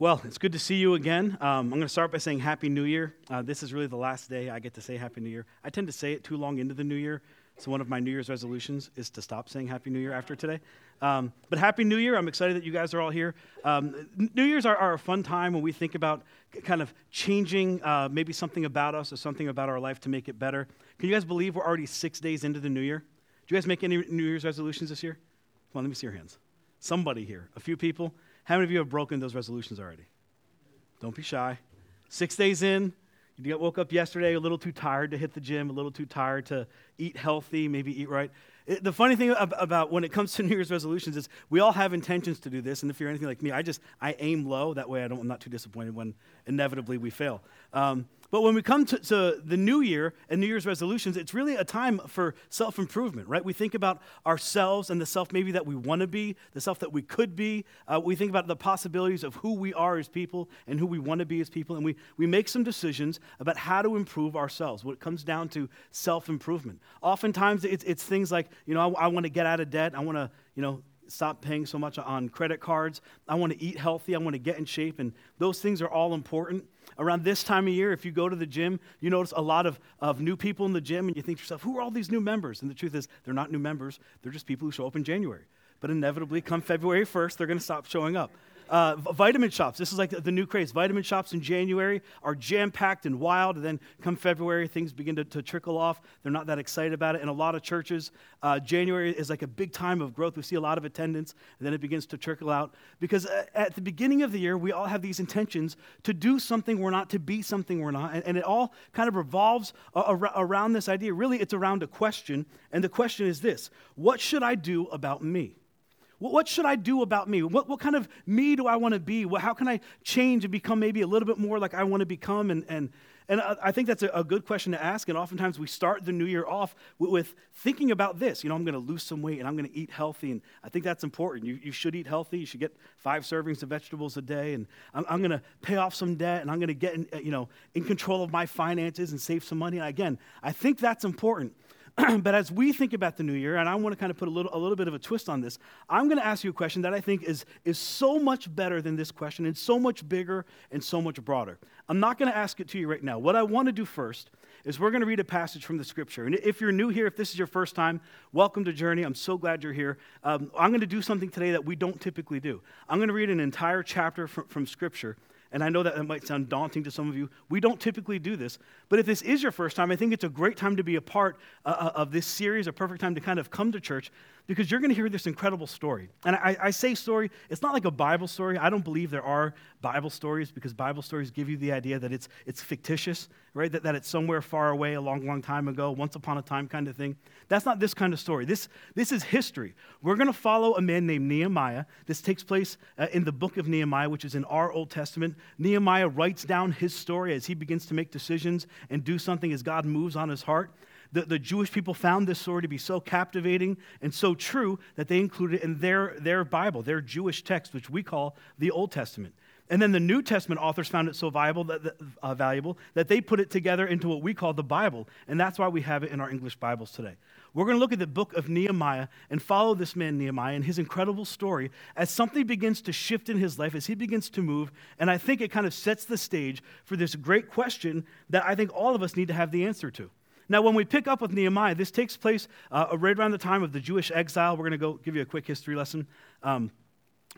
Well, it's good to see you again. Um, I'm going to start by saying Happy New Year. Uh, this is really the last day I get to say Happy New Year. I tend to say it too long into the new year, so one of my New Year's resolutions is to stop saying Happy New Year after today. Um, but Happy New Year. I'm excited that you guys are all here. Um, new Year's are, are, a fun time when we think about kind of changing uh, maybe something about us or something about our life to make it better. Can you guys believe we're already six days into the new year? Do you guys make any New Year's resolutions this year? Come on, let me see your hands. Somebody here, a few people. How many of you have broken those resolutions already? Don't be shy. Six days in, you woke up yesterday a little too tired to hit the gym, a little too tired to eat healthy, maybe eat right. It, the funny thing about when it comes to New Year's resolutions is we all have intentions to do this, and if you're anything like me, I just I aim low. That way, I don't, I'm not too disappointed when inevitably we fail. Um, but when we come to, to, the new year and New Year's resolutions, it's really a time for self improvement, right? We think about ourselves and the self maybe that we want to be, the self that we could be. Uh, we think about the possibilities of who we are as people and who we want to be as people. And we, we make some decisions about how to improve ourselves. What comes down to self improvement. Oftentimes, it's, it's things like, you know, I, I want to get out of debt. I want to, you know, stop paying so much on credit cards. I want to eat healthy. I want to get in shape. And those things are all important. Around this time of year, if you go to the gym, you notice a lot of, of new people in the gym, and you think to yourself, who are all these new members? And the truth is, they're not new members, they're just people who show up in January. But inevitably, come February 1st, they're going to stop showing up. Uh, vitamin shops, this is like the new craze. Vitamin shops in January are jam packed and wild. And then come February, things begin to, to, trickle off. They're not that excited about it. In a lot of churches, uh, January is like a big time of growth. We see a lot of attendance, and then it begins to trickle out. Because uh, at the beginning of the year, we all have these intentions to do something we're not, to be something we're not. And, and it all kind of revolves around this idea. Really, it's around a question. And the question is this What should I do about me? What should I do about me? What, what kind of me do I want to be? How can I change and become maybe a little bit more like I want to become? And, and, and I think that's a good question to ask. And oftentimes we start the new year off with, thinking about this. You know, I'm going to lose some weight and I'm going to eat healthy. And I think that's important. You, you should eat healthy. You should get five servings of vegetables a day. And I'm, I'm going to pay off some debt and I'm going to get, in, uh, you know, in control of my finances and save some money. And again, I think that's important. but as we think about the new year, and I want to kind of put a little, a little bit of a twist on this, I'm going to ask you a question that I think is, is so much better than this question and so much bigger and so much broader. I'm not going to ask it to you right now. What I want to do first is we're going to read a passage from the scripture. And if you're new here, if this is your first time, welcome to Journey. I'm so glad you're here. Um, I'm going to do something today that we don't typically do. I'm going to read an entire chapter from, from scripture and I know that, that might sound daunting to some of you. We don't typically do this. But if this is your first time, I think it's a great time to be a part uh, uh of this series, a perfect time to kind of come to church because you're going to hear this incredible story. And I, I, say story, it's not like a Bible story. I don't believe there are Bible stories because Bible stories give you the idea that it's, it's fictitious, right? That, that it's somewhere far away, a long, long time ago, once upon a time kind of thing. That's not this kind of story. This, this is history. We're going to follow a man named Nehemiah. This takes place uh, in the book of Nehemiah, which is in our Old Testament. Nehemiah writes down his story as he begins to make decisions and do something as God moves on his heart. The, the Jewish people found this story to be so captivating and so true that they included it in their, their Bible, their Jewish text, which we call the Old Testament. And then the New Testament authors found it so viable that, uh, valuable that they put it together into what we call the Bible. And that's why we have it in our English Bibles today. We're going to look at the book of Nehemiah and follow this man, Nehemiah, and his incredible story as something begins to shift in his life, as he begins to move. And I think it kind of sets the stage for this great question that I think all of us need to have the answer to. Now, when we pick up with Nehemiah, this takes place uh, right around the time of the Jewish exile. We're going to go give you a quick history lesson. Um,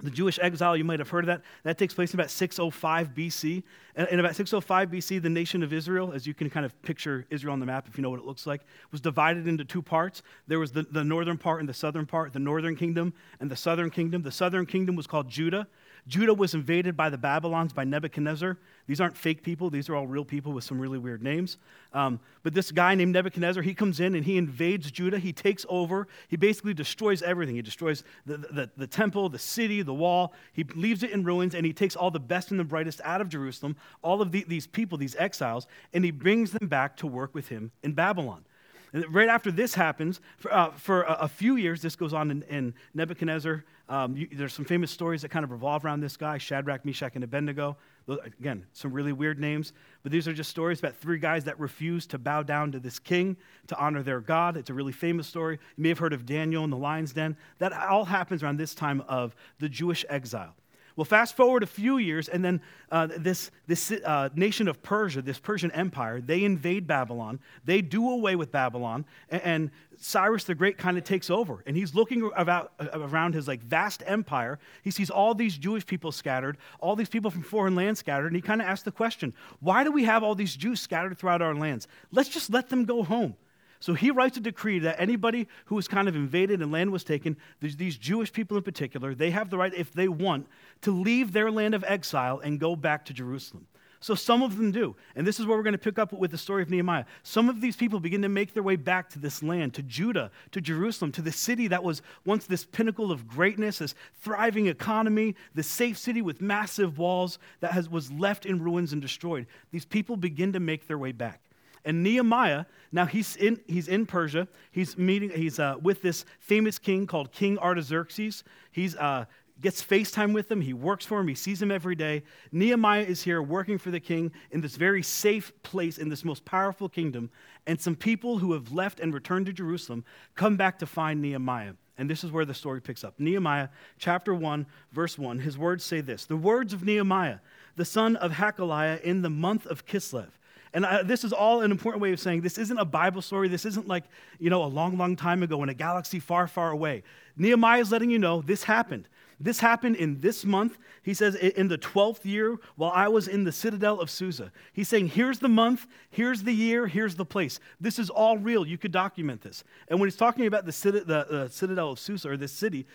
the Jewish exile, you might have heard of that. That takes place in about 605 BC. And in about 605 BC, the nation of Israel, as you can kind of picture Israel on the map if you know what it looks like, was divided into two parts. There was the, the northern part and the southern part, the northern kingdom and the southern kingdom. The southern kingdom was called Judah. Judah was invaded by the Babylons, by Nebuchadnezzar. These aren't fake people, these are all real people with some really weird names. Um, but this guy named Nebuchadnezzar, he comes in and he invades Judah. He takes over. He basically destroys everything. He destroys the, the, the temple, the city, the wall. He leaves it in ruins and he takes all the best and the brightest out of Jerusalem, all of the, these people, these exiles, and he brings them back to work with him in Babylon. Right after this happens, for, uh, for a, a, few years, this goes on in, in Nebuchadnezzar. Um, you, there's some famous stories that kind of revolve around this guy Shadrach, Meshach, and Abednego. Again, some really weird names, but these are just stories about three guys that refuse to bow down to this king to honor their God. It's a really famous story. You may have heard of Daniel in the lion's den. That all happens around this time of the Jewish exile. Well, fast forward a few years, and then uh, this, this uh, nation of Persia, this Persian Empire, they invade Babylon. They do away with Babylon, and, and Cyrus the Great kind of takes over. And he's looking about, uh, around his like vast empire. He sees all these Jewish people scattered, all these people from foreign lands scattered, and he kind of asks the question why do we have all these Jews scattered throughout our lands? Let's just let them go home. So he writes a decree that anybody who was kind of invaded and land was taken, these Jewish people in particular, they have the right, if they want, to leave their land of exile and go back to Jerusalem. So some of them do. And this is where we're going to pick up with the story of Nehemiah. Some of these people begin to make their way back to this land, to Judah, to Jerusalem, to the city that was once this pinnacle of greatness, this thriving economy, the safe city with massive walls that has, was left in ruins and destroyed. These people begin to make their way back. And Nehemiah, now he's in, he's in Persia. He's meeting, he's uh, with this famous king called King Artaxerxes. He's uh, gets FaceTime with him. He works for him. He sees him every day. Nehemiah is here working for the king in this very safe place in this most powerful kingdom. And some people who have left and returned to Jerusalem come back to find Nehemiah. And this is where the story picks up. Nehemiah chapter 1, verse 1. His words say this The words of Nehemiah, the son of Hakaliah, in the month of Kislev. And I, this is all an important way of saying this isn't a Bible story. This isn't like, you know, a long, long time ago in a galaxy far, far away. Nehemiah is letting you know this happened. This happened in this month. He says, in the 12th year, while I was in the citadel of Susa. He's saying, here's the month, here's the year, here's the place. This is all real. You could document this. And when he's talking about the, the, the citadel of Susa, or this city,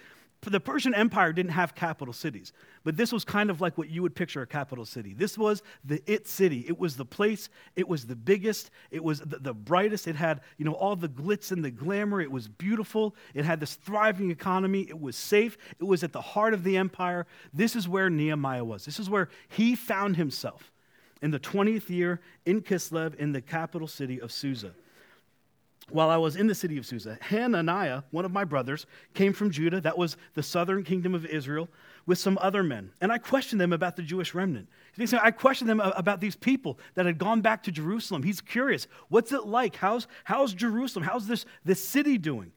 the Persian Empire didn't have capital cities, but this was kind of like what you would picture a capital city. This was the it city. It was the place, it was the biggest, it was the, the, brightest. It had, you know, all the glitz and the glamour. It was beautiful. It had this thriving economy. It was safe. It was at the heart of the empire. This is where Nehemiah was. This is where he found himself in the 20th year in Kislev in the capital city of Susa while I was in the city of Susa, Hananiah, one of my brothers, came from Judah, that was the southern kingdom of Israel, with some other men. And I questioned them about the Jewish remnant. I questioned them about these people that had gone back to Jerusalem. He's curious. What's it like? How's, how's Jerusalem? How's this, this city doing?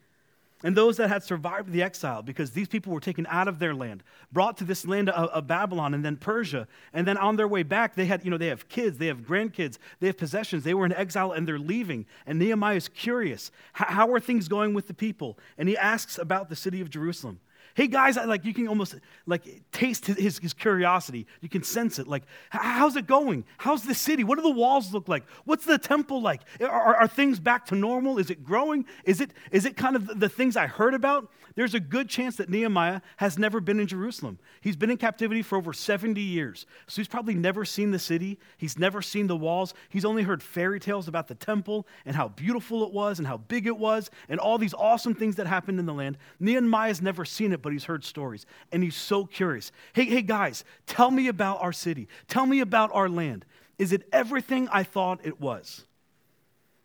And those that had survived the exile, because these people were taken out of their land, brought to this land of, of, Babylon and then Persia, and then on their way back, they had, you know, they have kids, they have grandkids, they have possessions. They were in exile and they're leaving. And Nehemiah is curious. how are things going with the people? And he asks about the city of Jerusalem. Hey guys, like you can almost like taste his, his curiosity. You can sense it. Like, how's it going? How's the city? What do the walls look like? What's the temple like? Are, are, are things back to normal? Is it growing? Is it, is it kind of the things I heard about? There's a good chance that Nehemiah has never been in Jerusalem. He's been in captivity for over 70 years. So he's probably never seen the city. He's never seen the walls. He's only heard fairy tales about the temple and how beautiful it was and how big it was and all these awesome things that happened in the land. Nehemiah's never seen it, but he's heard stories and he's so curious. Hey, hey, guys, tell me about our city. Tell me about our land. Is it everything I thought it was?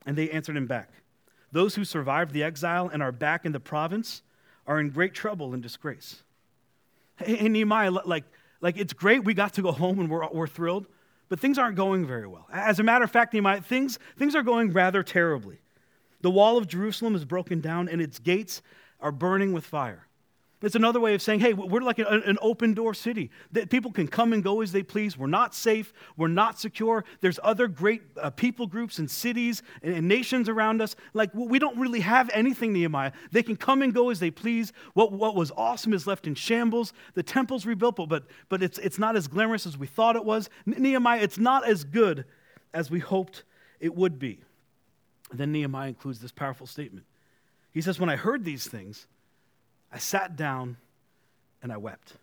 And they answered him back Those who survived the exile and are back in the province are in great trouble and disgrace. Hey, hey Nehemiah, like, like it's great we got to go home and we're, we're thrilled, but things aren't going very well. As a matter of fact, Nehemiah, things, things are going rather terribly. The wall of Jerusalem is broken down and its gates are burning with fire. It's another way of saying, hey, we're like an open door city that people can come and go as they please. We're not safe. We're not secure. There's other great uh, people groups and cities and, and, nations around us. Like, we don't really have anything, Nehemiah. They can come and go as they please. What, what was awesome is left in shambles. The temple's rebuilt, but, but it's, it's not as glamorous as we thought it was. Nehemiah, it's not as good as we hoped it would be. And then Nehemiah includes this powerful statement. He says, When I heard these things, I sat down and I wept.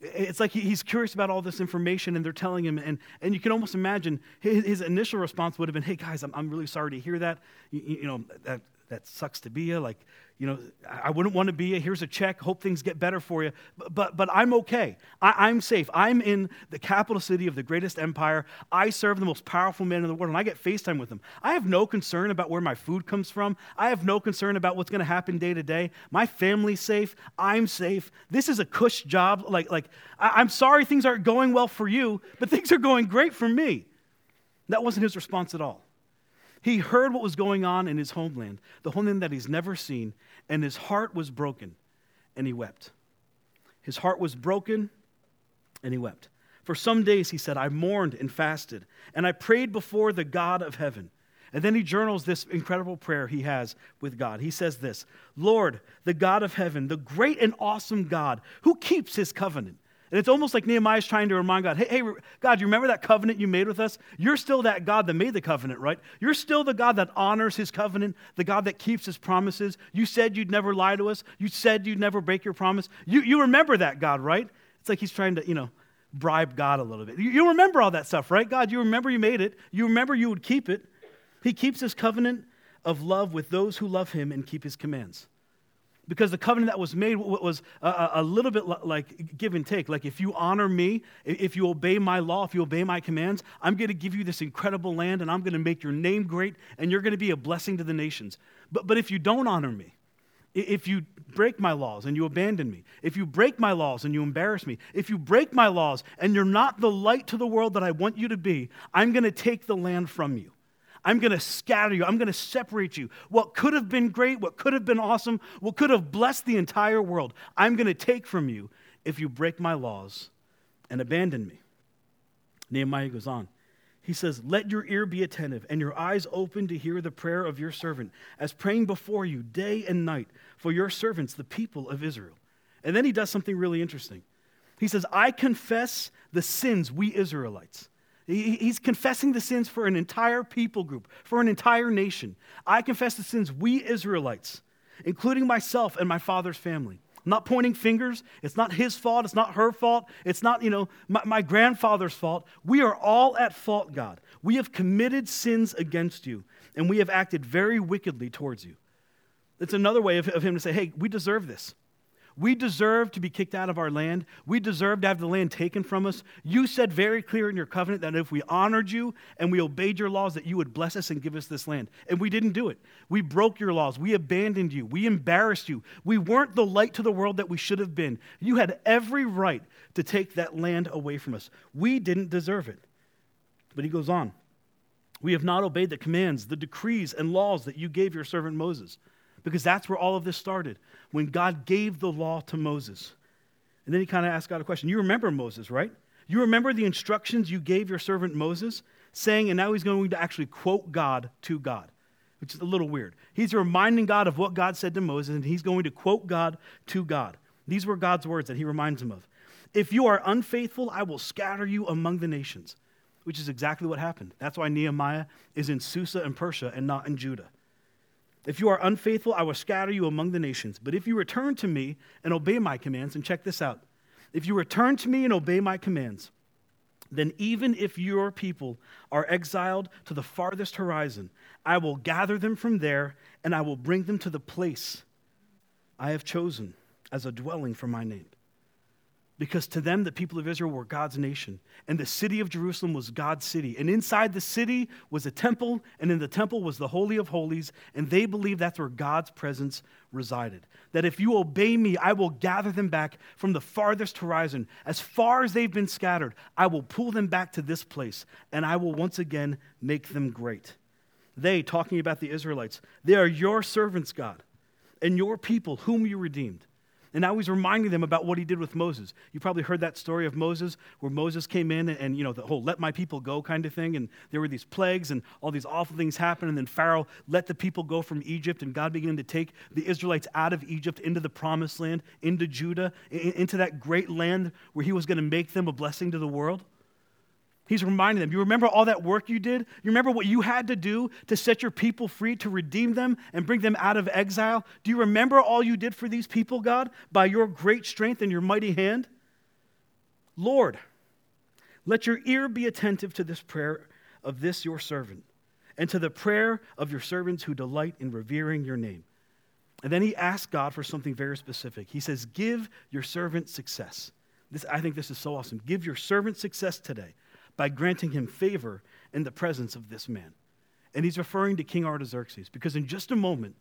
It's like he's curious about all this information and they're telling him, and, and you can almost imagine his, initial response would have been, Hey, guys, I'm, I'm really sorry to hear that. You, you know, that, that sucks to be you. Like, you know, I wouldn't want to be you. Here's a check. Hope things get better for you. But, but, but I'm okay. I, am safe. I'm in the capital city of the greatest empire. I serve the most powerful man in the world, and I get FaceTime with him. I have no concern about where my food comes from. I have no concern about what's going to happen day to day. My family's safe. I'm safe. This is a cush job. Like, like I, I'm sorry things aren't going well for you, but things are going great for me. That wasn't his response at all. He heard what was going on in his homeland, the homeland that he's never seen, and his heart was broken, and he wept. His heart was broken, and he wept. For some days, he said, I mourned and fasted, and I prayed before the God of heaven. And then he journals this incredible prayer he has with God. He says this Lord, the God of heaven, the great and awesome God who keeps his covenant. And it's almost like Nehemiah is trying to remind God, hey, hey, God, you remember that covenant you made with us? You're still that God that made the covenant, right? You're still the God that honors his covenant, the God that keeps his promises. You said you'd never lie to us. You said you'd never break your promise. You, you remember that, God, right? It's like he's trying to, you know, bribe God a little bit. You, you remember all that stuff, right? God, you remember you made it. You remember you would keep it. He keeps his covenant of love with those who love him and keep his commands. Because the covenant that was made was a, little bit like give and take. Like, if you honor me, if you obey my law, if you obey my commands, I'm going to give you this incredible land and I'm going to make your name great and you're going to be a blessing to the nations. But, but if you don't honor me, if you break my laws and you abandon me, if you break my laws and you embarrass me, if you break my laws and you're not the light to the world that I want you to be, I'm going to take the land from you. I'm going to scatter you. I'm going to separate you. What could have been great, what could have been awesome, what could have blessed the entire world, I'm going to take from you if you break my laws and abandon me. Nehemiah goes on. He says, Let your ear be attentive and your eyes open to hear the prayer of your servant, as praying before you day and night for your servants, the people of Israel. And then he does something really interesting. He says, I confess the sins we Israelites. He's confessing the sins for an entire people group, for an entire nation. I confess the sins we Israelites, including myself and my father's family. I'm not pointing fingers. It's not his fault. It's not her fault. It's not, you know, my, my grandfather's fault. We are all at fault, God. We have committed sins against you, and we have acted very wickedly towards you. It's another way of, of him to say, hey, we deserve this. We deserve to be kicked out of our land. We deserve to have the land taken from us. You said very clear in your covenant that if we honored you and we obeyed your laws, that you would bless us and give us this land. And we didn't do it. We broke your laws. We abandoned you. We embarrassed you. We weren't the light to the world that we should have been. You had every right to take that land away from us. We didn't deserve it. But he goes on. We have not obeyed the commands, the decrees, and laws that you gave your servant Moses because that's where all of this started when God gave the law to Moses. And then he kind of asked God a question. You remember Moses, right? You remember the instructions you gave your servant Moses, saying, and now he's going to actually quote God to God, which is a little weird. He's reminding God of what God said to Moses, and he's going to quote God to God. These were God's words that he reminds him of. If you are unfaithful, I will scatter you among the nations, which is exactly what happened. That's why Nehemiah is in Susa and Persia and not in Judah. If you are unfaithful, I will scatter you among the nations. But if you return to me and obey my commands, and check this out if you return to me and obey my commands, then even if your people are exiled to the farthest horizon, I will gather them from there and I will bring them to the place I have chosen as a dwelling for my name. Because to them, the people of Israel were God's nation, and the city of Jerusalem was God's city. And inside the city was a temple, and in the temple was the Holy of Holies, and they believed that's where God's presence resided. That if you obey me, I will gather them back from the farthest horizon. As far as they've been scattered, I will pull them back to this place, and I will once again make them great. They, talking about the Israelites, they are your servants, God, and your people, whom you redeemed. And now he's reminding them about what he did with Moses. You probably heard that story of Moses, where Moses came in and, and, you know, the whole let my people go kind of thing. And there were these plagues and all these awful things happened. And then Pharaoh let the people go from Egypt, and God began to take the Israelites out of Egypt into the promised land, into Judah, into that great land where he was going to make them a blessing to the world. He's reminding them, you remember all that work you did? You remember what you had to do to set your people free, to redeem them and bring them out of exile? Do you remember all you did for these people, God, by your great strength and your mighty hand? Lord, let your ear be attentive to this prayer of this your servant, and to the prayer of your servants who delight in revering your name. And then he asks God for something very specific. He says, Give your servant success. This, I think this is so awesome. Give your servant success today by granting him favor in the presence of this man. And he's referring to King Artaxerxes because in just a moment,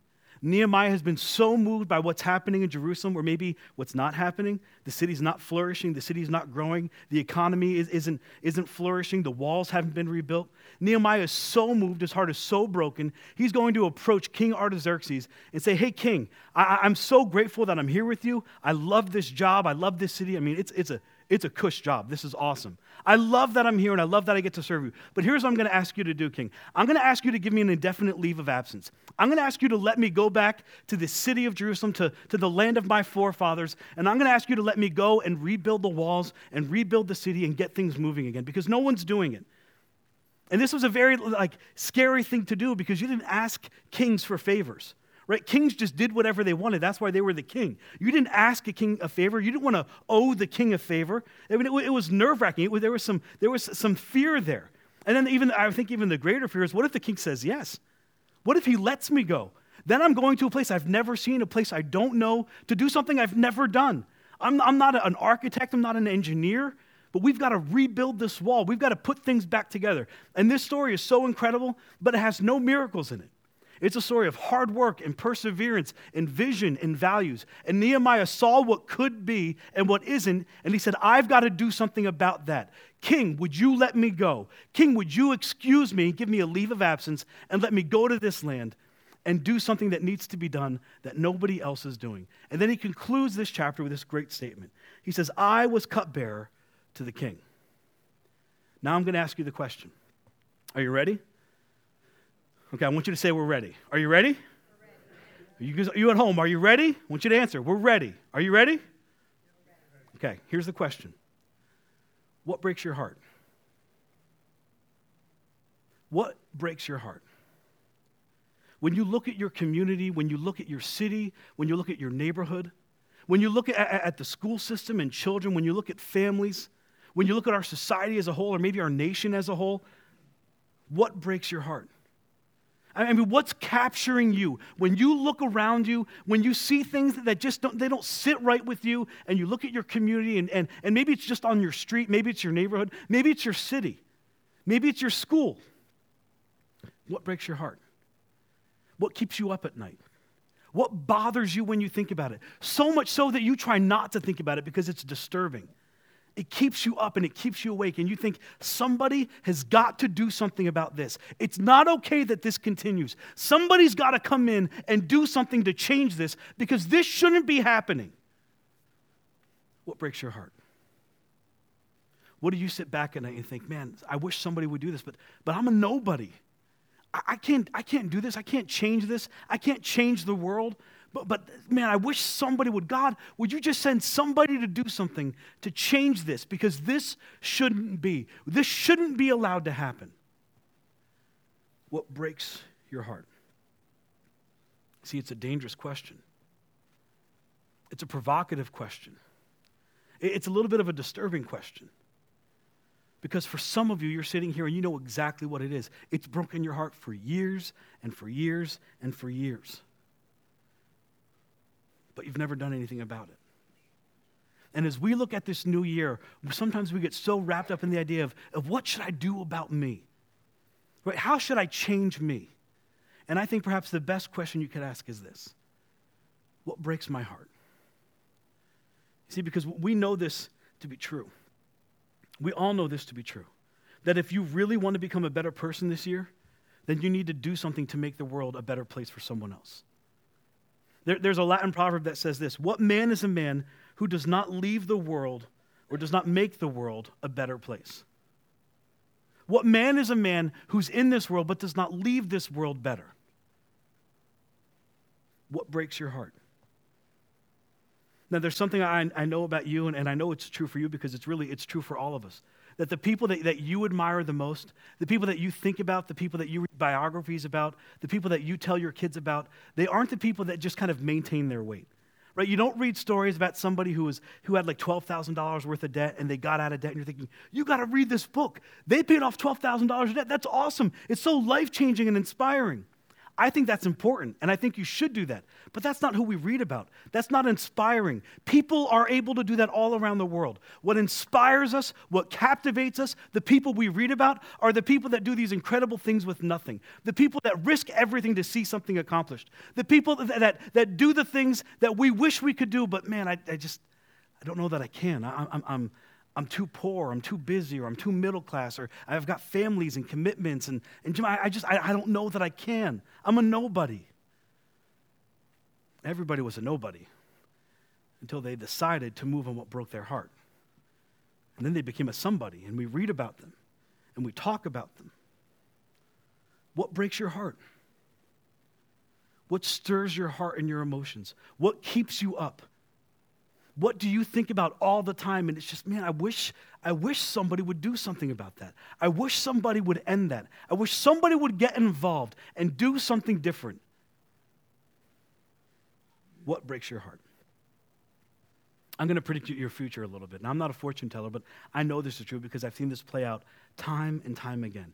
Nehemiah has been so moved by what's happening in Jerusalem, or maybe what's not happening. The city's not flourishing, the city's not growing, the economy is, isn't, isn't flourishing, the walls haven't been rebuilt. Nehemiah is so moved, his heart is so broken, he's going to approach King Artaxerxes and say, Hey, King, I, I'm so grateful that I'm here with you. I love this job, I love this city. I mean, it's, it's a it's a cush job. This is awesome. I love that I'm here and I love that I get to serve you. But here's what I'm going to ask you to do, King. I'm going to ask you to give me an indefinite leave of absence. I'm going to ask you to let me go back to the city of Jerusalem, to, to the land of my forefathers, and I'm going to ask you to let me go and rebuild the walls and rebuild the city and get things moving again because no one's doing it. And this was a very like scary thing to do because you didn't ask kings for favors right? Kings just did whatever they wanted. That's why they were the king. You didn't ask a king a favor. You didn't want to owe the king a favor. I mean, it, it was nerve wracking. There was some there was some fear there. And then even I think even the greater fear is what if the king says yes? What if he lets me go? Then I'm going to a place I've never seen, a place I don't know, to do something I've never done. I'm, I'm not an architect. I'm not an engineer. But we've got to rebuild this wall. We've got to put things back together. And this story is so incredible, but it has no miracles in it. It's a story of hard work and perseverance and vision and values. And Nehemiah saw what could be and what isn't, and he said, I've got to do something about that. King, would you let me go? King, would you excuse me, give me a leave of absence, and let me go to this land and do something that needs to be done that nobody else is doing? And then he concludes this chapter with this great statement. He says, I was cupbearer to the king. Now I'm going to ask you the question. Are you ready? Okay, I want you to say we're ready. Are you ready? You, you at home, are you ready? I want you to answer. We're ready. Are you ready? Okay, here's the question What breaks your heart? What breaks your heart? When you look at your community, when you look at your city, when you look at your neighborhood, when you look at, at the school system and children, when you look at families, when you look at our society as a whole, or maybe our nation as a whole, what breaks your heart? I mean, what's capturing you? When you look around you, when you see things that just don't, they don't sit right with you, and you look at your community, and, and, and maybe it's just on your street, maybe it's your neighborhood, maybe it's your city, maybe it's your school. What breaks your heart? What keeps you up at night? What bothers you when you think about it? So much so that you try not to think about it because it's disturbing it keeps you up and it keeps you awake, and you think somebody has got to do something about this. It's not okay that this continues. Somebody's got to come in and do something to change this because this shouldn't be happening. What breaks your heart? What do you sit back at night and think, man, I wish somebody would do this, but, but I'm a nobody. I, I, can't, I can't do this. I can't change this. I can't change the world. But, but man, I wish somebody would, God, would you just send somebody to do something to change this? Because this shouldn't be. This shouldn't be allowed to happen. What breaks your heart? See, it's a dangerous question. It's a provocative question. It's a little bit of a disturbing question. Because for some of you, you're sitting here and you know exactly what it is. It's broken your heart for years and for years and for years but you've never done anything about it. And as we look at this new year, sometimes we get so wrapped up in the idea of, of what should I do about me? Right? How should I change me? And I think perhaps the best question you could ask is this What breaks my heart? See, because we know this to be true. We all know this to be true. That if you really want to become a better person this year, then you need to do something to make the world a better place for someone else. There, there's a Latin proverb that says this What man is a man who does not leave the world or does not make the world a better place? What man is a man who's in this world but does not leave this world better? What breaks your heart? Now, there's something I, I know about you, and, and I know it's true for you because it's really, it's true for all of us that the people that, that you admire the most, the people that you think about, the people that you read biographies about, the people that you tell your kids about, they aren't the people that just kind of maintain their weight. Right? You don't read stories about somebody who, was, who had like $12,000 worth of debt and they got out of debt, and you're thinking, you got to read this book. They paid off $12,000 of debt. That's awesome. It's so life changing and inspiring. I think that's important, and I think you should do that. But that's not who we read about. That's not inspiring. People are able to do that all around the world. What inspires us, what captivates us, the people we read about are the people that do these incredible things with nothing. The people that risk everything to see something accomplished. The people that, that, that do the things that we wish we could do, but man, I, I just, I don't know that I can. I, I'm, I'm, I'm too poor, I'm too busy, or I'm too middle class, or I've got families and commitments, and, and Jim, I, I just, I, I don't know that I can. I'm a nobody. Everybody was a nobody until they decided to move on what broke their heart. And then they became a somebody, and we read about them, and we talk about them. What breaks your heart? What stirs your heart and your emotions? What keeps you up? What do you think about all the time? And it's just, man, I wish, I wish somebody would do something about that. I wish somebody would end that. I wish somebody would get involved and do something different. What breaks your heart? I'm going to predict your future a little bit. Now, I'm not a fortune teller, but I know this is true because I've seen this play out time and time again.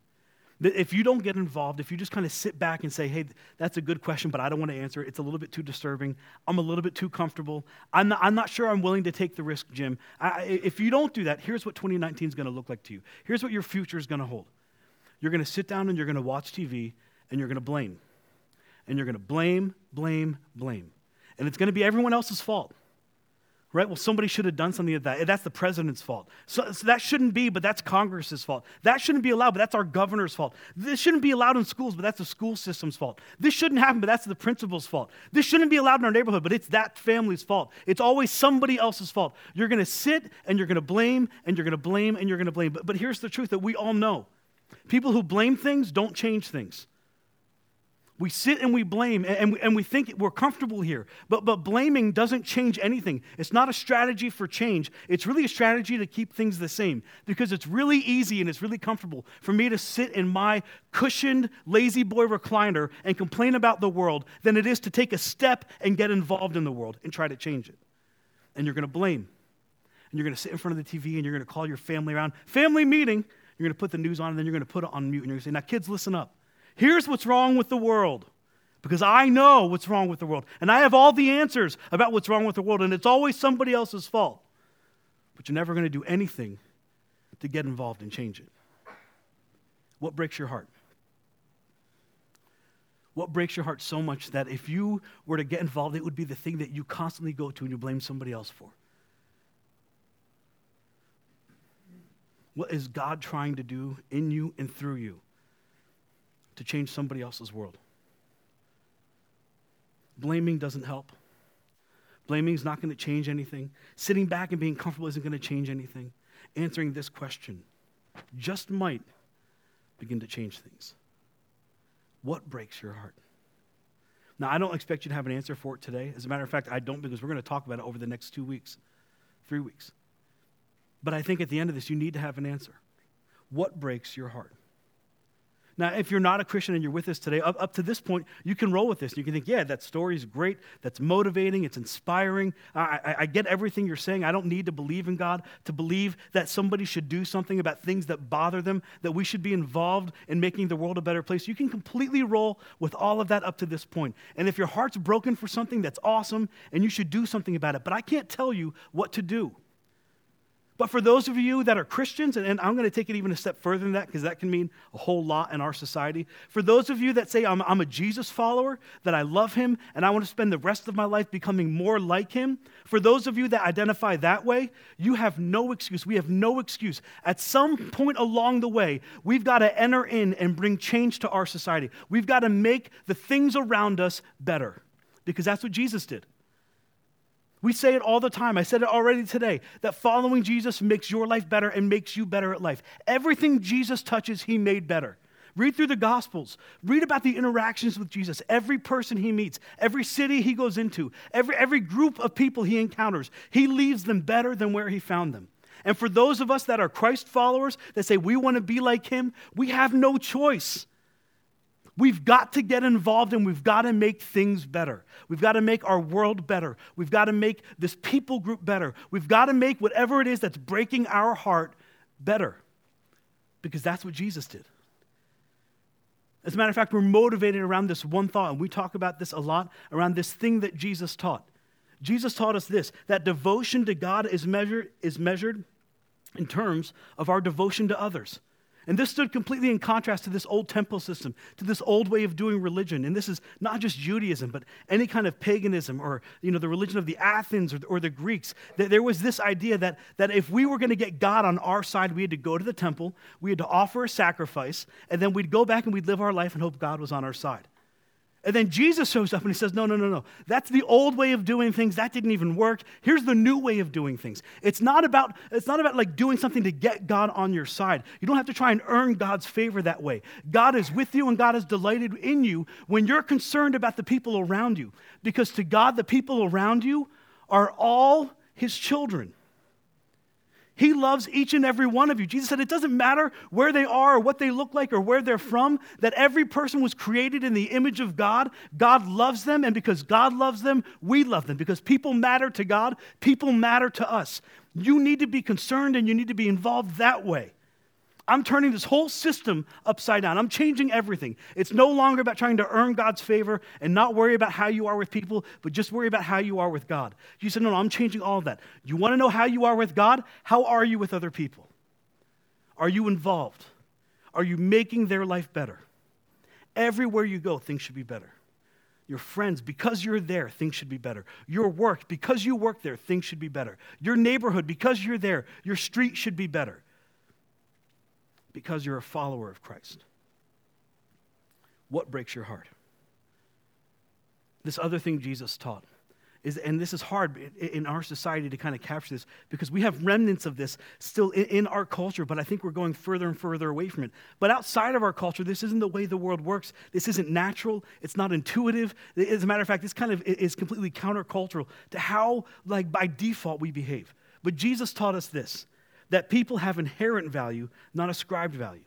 If you don't get involved, if you just kind of sit back and say, hey, that's a good question, but I don't want to answer it, it's a little bit too disturbing. I'm a little bit too comfortable. I'm not, I'm not sure I'm willing to take the risk, Jim. I, if you don't do that, here's what 2019 is going to look like to you. Here's what your future is going to hold. You're going to sit down and you're going to watch TV and you're going to blame. And you're going to blame, blame, blame. And it's going to be everyone else's fault right? Well, somebody should have done something like that. That's the president's fault. So, so, that shouldn't be, but that's Congress's fault. That shouldn't be allowed, but that's our governor's fault. This shouldn't be allowed in schools, but that's the school system's fault. This shouldn't happen, but that's the principal's fault. This shouldn't be allowed in our neighborhood, but it's that family's fault. It's always somebody else's fault. You're going to sit and you're going to blame and you're going to blame and you're going to blame. But, but here's the truth that we all know people who blame things don't change things. We sit and we blame and, and we think we're comfortable here. But, but blaming doesn't change anything. It's not a strategy for change. It's really a strategy to keep things the same because it's really easy and it's really comfortable for me to sit in my cushioned La-Z-Boy recliner and complain about the world than it is to take a step and get involved in the world and try to change it. And you're going to blame. And you're going to sit in front of the TV and you're going to call your family around. Family meeting. You're going to put the news on and then you're going to put it on mute and you're going to say, Now, kids, listen up. Here's what's wrong with the world. Because I know what's wrong with the world. And I have all the answers about what's wrong with the world. And it's always somebody else's fault. But you're never going to do anything to get involved and change it. What breaks your heart? What breaks your heart so much that if you were to get involved, it would be the thing that you constantly go to and you blame somebody else for? What is God trying to do in you and through you? To change somebody else's world. Blaming doesn't help. Blaming is not going to change anything. Sitting back and being comfortable isn't going to change anything. Answering this question just might begin to change things. What breaks your heart? Now, I don't expect you to have an answer for it today. As a matter of fact, I don't because we're going to talk about it over the next two weeks, three weeks. But I think at the end of this, you need to have an answer. What breaks your heart? Now, if you're not a Christian and you're with us today, up, up to this point, you can roll with this. You can think, yeah, that story is great. That's motivating. It's inspiring. I, I, I get everything you're saying. I don't need to believe in God to believe that somebody should do something about things that bother them, that we should be involved in making the world a better place. You can completely roll with all of that up to this point. And if your heart's broken for something, that's awesome, and you should do something about it. But I can't tell you what to do. But for those of you that are Christians, and, I'm going to take it even a step further than that because that can mean a whole lot in our society. For those of you that say, I'm, I'm a Jesus follower, that I love him, and I want to spend the rest of my life becoming more like him, for those of you that identify that way, you have no excuse. We have no excuse. At some point along the way, we've got to enter in and bring change to our society. We've got to make the things around us better because that's what Jesus did. We say it all the time. I said it already today that following Jesus makes your life better and makes you better at life. Everything Jesus touches, he made better. Read through the Gospels. Read about the interactions with Jesus. Every person he meets, every city he goes into, every, every group of people he encounters, he leaves them better than where he found them. And for those of us that are Christ followers that say we want to be like him, we have no choice. We've got to get involved and we've got to make things better. We've got to make our world better. We've got to make this people group better. We've got to make whatever it is that's breaking our heart better because that's what Jesus did. As a matter of fact, we're motivated around this one thought, and we talk about this a lot around this thing that Jesus taught. Jesus taught us this that devotion to God is measured, is measured in terms of our devotion to others. And this stood completely in contrast to this old temple system, to this old way of doing religion. And this is not just Judaism, but any kind of paganism or you know, the religion of the Athens or the, or the Greeks. There was this idea that, that if we were going to get God on our side, we had to go to the temple, we had to offer a sacrifice, and then we'd go back and we'd live our life and hope God was on our side. And then Jesus shows up and he says, No, no, no, no. That's the old way of doing things. That didn't even work. Here's the new way of doing things. It's not about, it's not about like doing something to get God on your side. You don't have to try and earn God's favor that way. God is with you and God is delighted in you when you're concerned about the people around you. Because to God, the people around you are all his children. He loves each and every one of you. Jesus said it doesn't matter where they are or what they look like or where they're from, that every person was created in the image of God. God loves them, and because God loves them, we love them. Because people matter to God, people matter to us. You need to be concerned and you need to be involved that way. I'm turning this whole system upside down. I'm changing everything. It's no longer about trying to earn God's favor and not worry about how you are with people, but just worry about how you are with God. You said, No, no, I'm changing all of that. You want to know how you are with God? How are you with other people? Are you involved? Are you making their life better? Everywhere you go, things should be better. Your friends, because you're there, things should be better. Your work, because you work there, things should be better. Your neighborhood, because you're there, your street should be better because you're a follower of Christ. What breaks your heart? This other thing Jesus taught is, and this is hard in our society to kind of capture this because we have remnants of this still in our culture, but I think we're going further and further away from it. But outside of our culture, this isn't the way the world works. This isn't natural. It's not intuitive. As a matter of fact, this kind of is completely countercultural to how, like, by default we behave. But Jesus taught us this that people have inherent value, not ascribed value.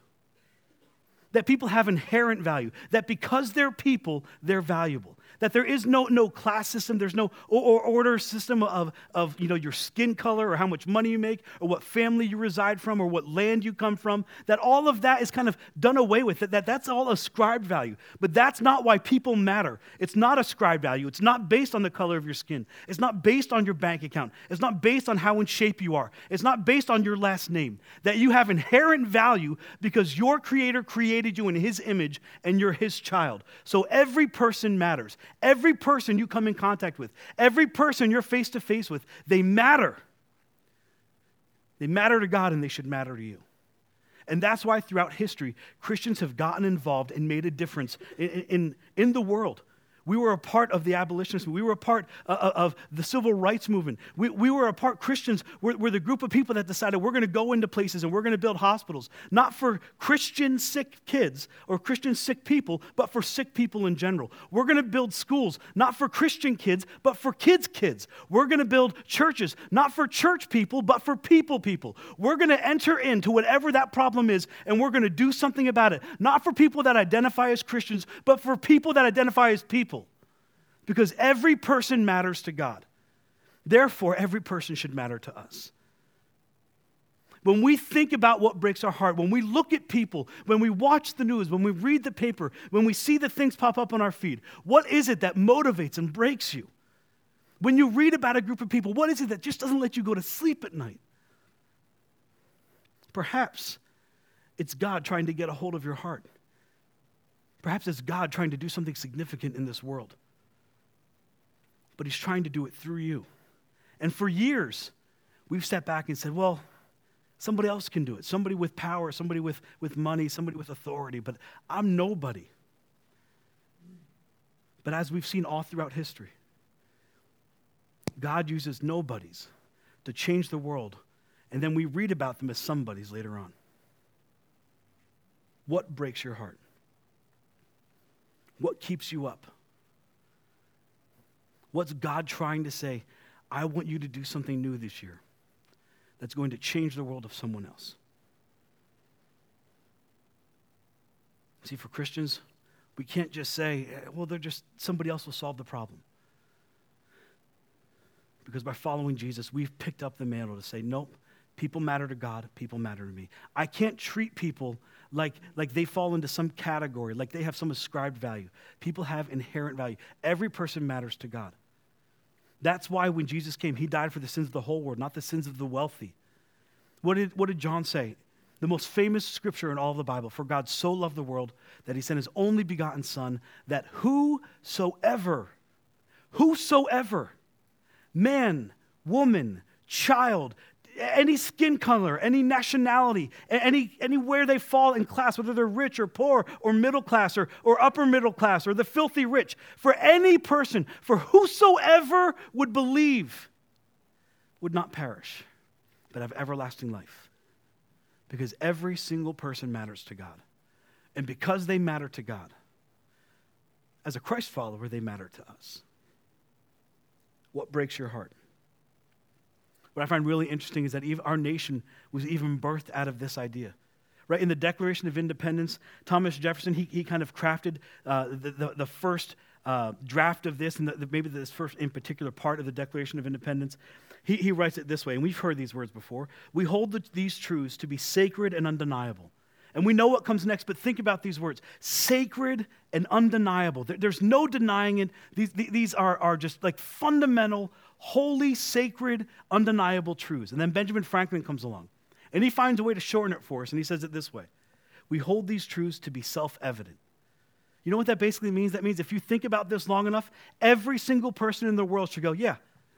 That people have inherent value, that because they're people, they're valuable that there is no, no class system, there's no or, order system of, of you know, your skin color or how much money you make or what family you reside from or what land you come from, that all of that is kind of done away with, that, that that's all ascribed value. But that's not why people matter. It's not ascribed value. It's not based on the color of your skin. It's not based on your bank account. It's not based on how in shape you are. It's not based on your last name. That you have inherent value because your creator created you in his image and you're his child. So every person matters. Every person you come in contact with, every person you're face to face with, they matter. They matter to God and they should matter to you. And that's why throughout history, Christians have gotten involved and made a difference in, in, in the world. We were a part of the abolitionist movement. We were a part uh, uh, of the civil rights movement. We, we were a part, Christians were, were the group of people that decided we're going to go into places and we're going to build hospitals, not for Christian sick kids or Christian sick people, but for sick people in general. We're going to build schools, not for Christian kids, but for kids' kids. We're going to build churches, not for church people, but for people people. We're going to enter into whatever that problem is and we're going to do something about it, not for people that identify as Christians, but for people that identify as people because every person matters to God. Therefore, every person should matter to us. When we think about what breaks our heart, when we look at people, when we watch the news, when we read the paper, when we see the things pop up on our feed, what is it that motivates and breaks you? When you read about a group of people, what is it that just doesn't let you go to sleep at night? Perhaps it's God trying to get a hold of your heart. Perhaps it's God trying to do something significant in this world but He's trying to do it through you. And for years, we've sat back and said, well, somebody else can do it. Somebody with power, somebody with, with money, somebody with authority, but I'm nobody. But as we've seen all throughout history, God uses nobodies to change the world, and then we read about them as somebodies later on. What breaks your heart? What keeps you up? What's God trying to say? I want you to do something new this year that's going to change the world of someone else. See, for Christians, we can't just say, eh, well, they're just, somebody else will solve the problem. Because by following Jesus, we've picked up the mantle to say, nope, People matter to God, people matter to me. I can't treat people like, like they fall into some category, like they have some ascribed value. People have inherent value. Every person matters to God. That's why when Jesus came, he died for the sins of the whole world, not the sins of the wealthy. What did, what did John say? The most famous scripture in all of the Bible For God so loved the world that he sent his only begotten Son, that whosoever, whosoever, man, woman, child, any skin color, any nationality, any, anywhere they fall in class, whether they're rich or poor or middle class or, or upper middle class or the filthy rich, for any person, for whosoever would believe, would not perish, but have everlasting life. Because every single person matters to God. And because they matter to God, as a Christ follower, they matter to us. What breaks your heart? What I find really interesting is that our nation was even birthed out of this idea. Right? In the Declaration of Independence, Thomas Jefferson, he, he kind of crafted uh, the, the, the, first uh, draft of this, and the, maybe this first in particular part of the Declaration of Independence. He, he writes it this way, and we've heard these words before. We hold the, these truths to be sacred and undeniable. And we know what comes next, but think about these words sacred and undeniable. There, there's no denying it. These, these are, are just like fundamental, holy, sacred, undeniable truths. And then Benjamin Franklin comes along and he finds a way to shorten it for us, and he says it this way We hold these truths to be self evident. You know what that basically means? That means if you think about this long enough, every single person in the world should go, Yeah,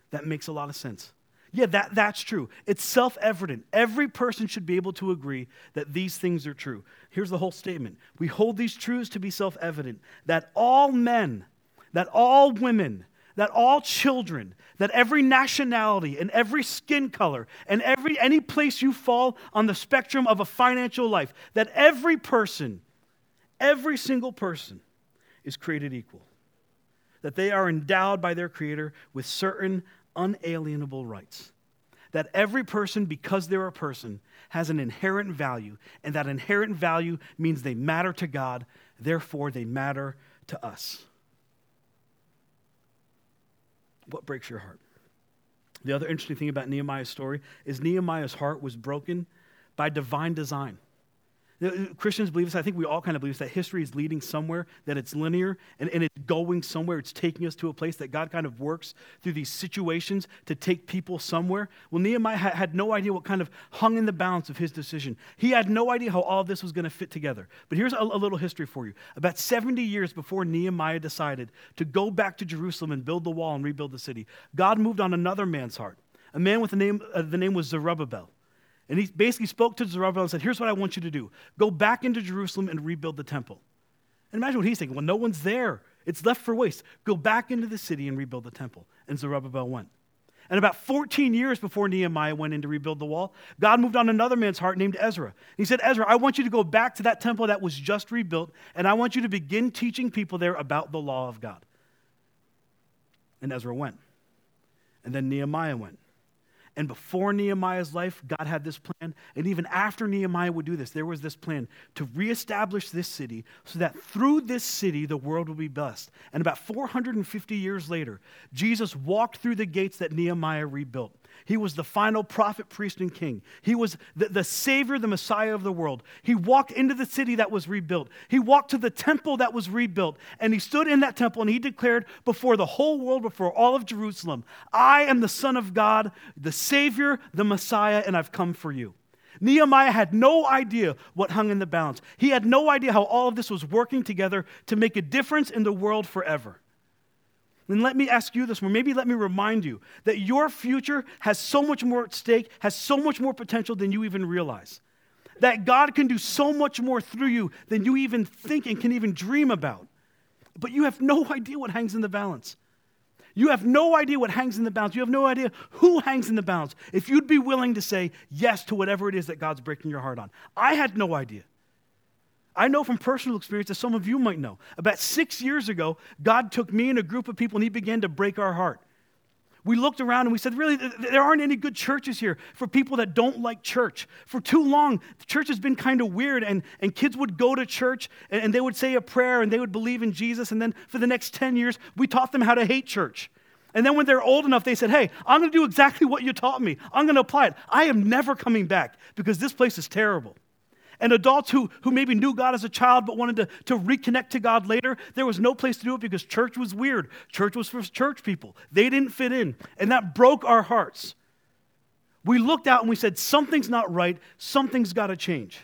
that makes a lot of sense. Yeah, that, that's true. It's self evident. Every person should be able to agree that these things are true. Here's the whole statement We hold these truths to be self evident that all men, that all women, that all children, that every nationality and every skin color and every any place you fall on the spectrum of a financial life, that every person, every single person is created equal. That they are endowed by their creator with certain unalienable rights. That every person, because they're a person, has an inherent value, and that inherent value means they matter to God, therefore, they matter to us. What breaks your heart? The other interesting thing about Nehemiah's story is Nehemiah's heart was broken by divine design. Christians believe this. I think we all kind of believe this, that history is leading somewhere, that it's linear, and, and it's going somewhere. It's taking us to a place that God kind of works through these situations to take people somewhere. Well, Nehemiah had, had no idea what kind of hung in the balance of his decision. He had no idea how all this was going to fit together. But here's a, a little history for you. About 70 years before Nehemiah decided to go back to Jerusalem and build the wall and rebuild the city, God moved on another man's heart. A man with the name, uh, the name was Zerubbabel. And he basically spoke to Zerubbabel and said, Here's what I want you to do go back into Jerusalem and rebuild the temple. And imagine what he's thinking. Well, no one's there. It's left for waste. Go back into the city and rebuild the temple. And Zerubbabel went. And about 14 years before Nehemiah went in to rebuild the wall, God moved on another man's heart named Ezra. He said, Ezra, I want you to go back to that temple that was just rebuilt, and I want you to begin teaching people there about the law of God. And Ezra went. And then Nehemiah went. And before Nehemiah's life, God had this plan. And even after Nehemiah would do this, there was this plan to reestablish this city so that through this city, the world will be blessed. And about 450 years later, Jesus walked through the gates that Nehemiah rebuilt. He was the final prophet, priest, and king. He was the, the Savior, the Messiah of the world. He walked into the city that was rebuilt. He walked to the temple that was rebuilt. And he stood in that temple and he declared before the whole world, before all of Jerusalem, I am the Son of God, the Savior, the Messiah, and I've come for you. Nehemiah had no idea what hung in the balance. He had no idea how all of this was working together to make a difference in the world forever. And let me ask you this one. Maybe let me remind you that your future has so much more at stake, has so much more potential than you even realize. That God can do so much more through you than you even think and can even dream about. But you have no idea what hangs in the balance. You have no idea what hangs in the balance. You have no idea who hangs in the balance. If you'd be willing to say yes to whatever it is that God's breaking your heart on. I had no idea. I know from personal experience, that some of you might know, about six years ago, God took me and a group of people and He began to break our heart. We looked around and we said, really, there aren't any good churches here for people that don't like church. For too long, the church has been kind of weird, and, and kids would go to church and, and they would say a prayer and they would believe in Jesus, and then for the next 10 years, we taught them how to hate church. And then when they're old enough, they said, Hey, I'm going to do exactly what you taught me. I'm going to apply it. I am never coming back because this place is terrible. And adults who, who maybe knew God as a child but wanted to, to reconnect to God later, there was no place to do it because church was weird. Church was for church people. They didn't fit in. And that broke our hearts. We looked out and we said, Something's not right. Something's got to change.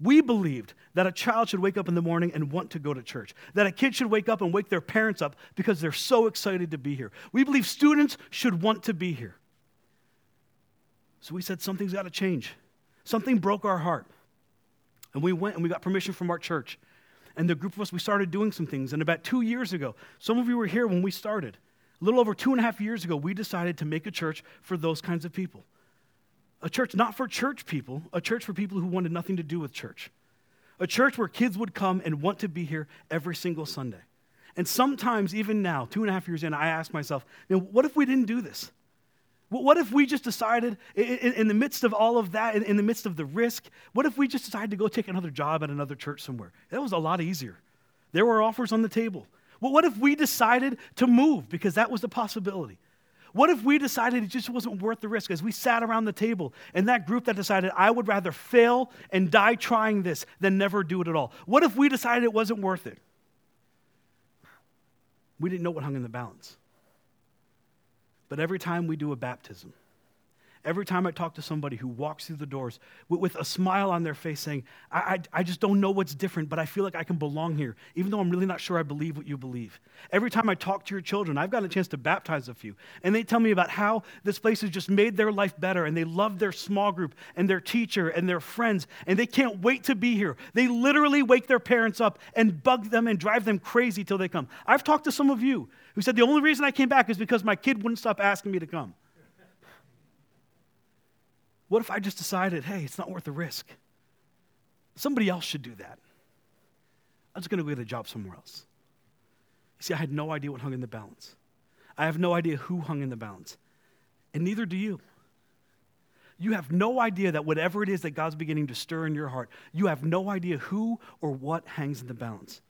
We believed that a child should wake up in the morning and want to go to church, that a kid should wake up and wake their parents up because they're so excited to be here. We believe students should want to be here. So we said, Something's got to change. Something broke our heart. And we went and we got permission from our church. And the group of us, we started doing some things. And about two years ago, some of you were here when we started. A little over two and a half years ago, we decided to make a church for those kinds of people. A church not for church people, a church for people who wanted nothing to do with church. A church where kids would come and want to be here every single Sunday. And sometimes, even now, two and a half years in, I ask myself, what if we didn't do this? What if we just decided, in, the midst of all of that, in, the midst of the risk, what if we just decided to go take another job at another church somewhere? That was a lot easier. There were offers on the table. Well, what if we decided to move because that was the possibility? What if we decided it just wasn't worth the risk as we sat around the table and that group that decided I would rather fail and die trying this than never do it at all? What if we decided it wasn't worth it? We didn't know what hung in the balance. But every time we do a baptism, every time I talk to somebody who walks through the doors with, a smile on their face saying, I, I, I, just don't know what's different, but I feel like I can belong here, even though I'm really not sure I believe what you believe. Every time I talk to your children, I've got a chance to baptize a few, and they tell me about how this place has just made their life better, and they love their small group and their teacher and their friends, and they can't wait to be here. They literally wake their parents up and bug them and drive them crazy till they come. I've talked to some of you who said, The only reason I came back is because my kid wouldn't stop asking me to come. What if I just decided, hey, it's not worth the risk? Somebody else should do that. I'm just going to go get a job somewhere else. You see, I had no idea what hung in the balance. I have no idea who hung in the balance. And neither do you. You have no idea that whatever it is that God's beginning to stir in your heart, you have no idea who or what hangs in the balance.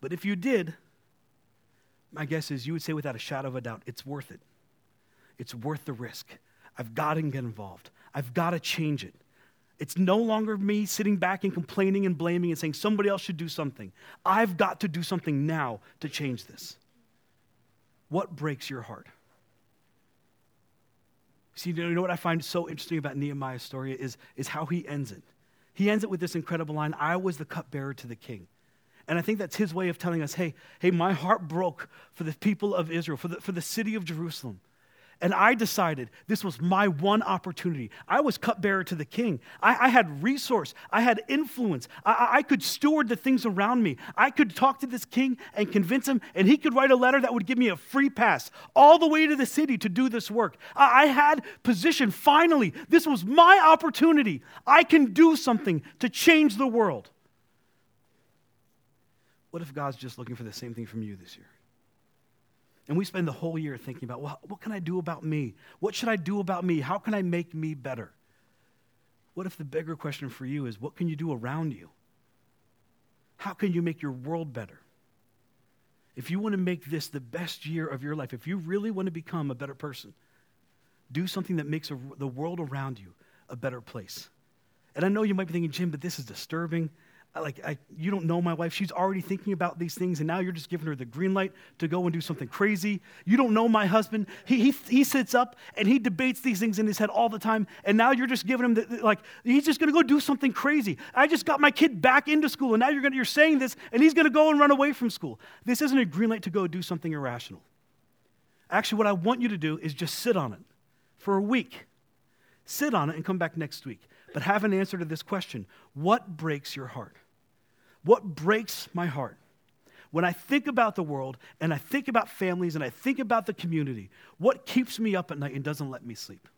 But if you did, my guess is you would say without a shadow of a doubt, it's worth it. It's worth the risk. I've got to get involved. I've got to change it. It's no longer me sitting back and complaining and blaming and saying somebody else should do something. I've got to do something now to change this. What breaks your heart? See, you know what I find so interesting about Nehemiah's story is, is how he ends it. He ends it with this incredible line I was the cupbearer to the king. And I think that's his way of telling us, hey, hey, my heart broke for the people of Israel, for the, for the city of Jerusalem. And I decided this was my one opportunity. I was cupbearer to the king. I, I had resource. I had influence. I, I, could steward the things around me. I could talk to this king and convince him, and he could write a letter that would give me a free pass all the way to the city to do this work. I, I had position. Finally, this was my opportunity. I can do something to change the world. What if God's just looking for the same thing from you this year? And we spend the whole year thinking about, well, what can I do about me? What should I do about me? How can I make me better? What if the bigger question for you is, what can you do around you? How can you make your world better? If you want to make this the best year of your life, if you really want to become a better person, do something that makes a, the world around you a better place. And I know you might be thinking, Jim, but this is disturbing like I, you don't know my wife. She's already thinking about these things and now you're just giving her the green light to go and do something crazy. You don't know my husband. He, he, he sits up and he debates these things in his head all the time and now you're just giving him the, like he's just going to go do something crazy. I just got my kid back into school and now you're, gonna, you're saying this and he's going to go and run away from school. This isn't a green light to go do something irrational. Actually what i want you to do is just sit on it for a week. Sit on it and come back next week but have an answer to this question. What breaks your heart what breaks my heart? When I think about the world and I think about families and I think about the community, what keeps me up at night and doesn't let me sleep?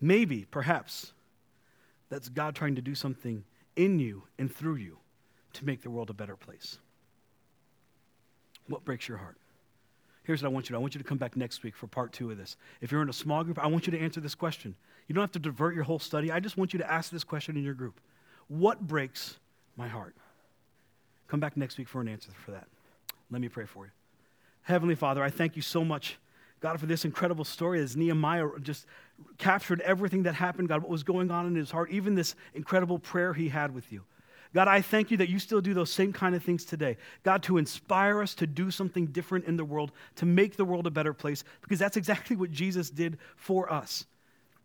Maybe, perhaps, that's God trying to do something in you and through you to make the world a better place. What breaks your heart? Here's what I want you to do. I want you to come back next week for part two of this. If you're in a small group, I want you to answer this question. You don't have to divert your whole study. I just want you to ask this question in your group. What breaks my heart? Come back next week for an answer for that. Let me pray for you. Heavenly Father, I thank you so much, God, for this incredible story as Nehemiah just captured everything that happened, God, what was going on in his heart, even this incredible prayer he had with you. God, I thank you that you still do those same kind of things today. God, to inspire us to do something different in the world, to make the world a better place, because that's exactly what Jesus did for us.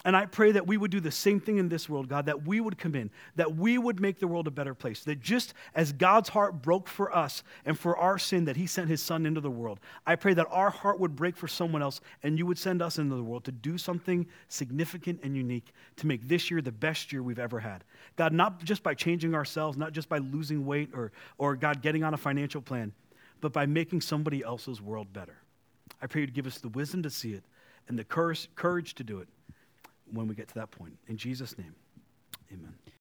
And I pray that we would do the same thing in this world, God, that we would come in, that we would make the world a better place. That just as God's heart broke for us and for our sin, that He sent His Son into the world, I pray that our heart would break for someone else and you would send us into the world to do something significant and unique to make this year the best year we've ever had. God, not just by changing ourselves, not just by losing weight or, or God, getting on a financial plan, but by making somebody else's world better. I pray you'd give us the wisdom to see it and the courage to do it when we get to that point. In Jesus' name, amen.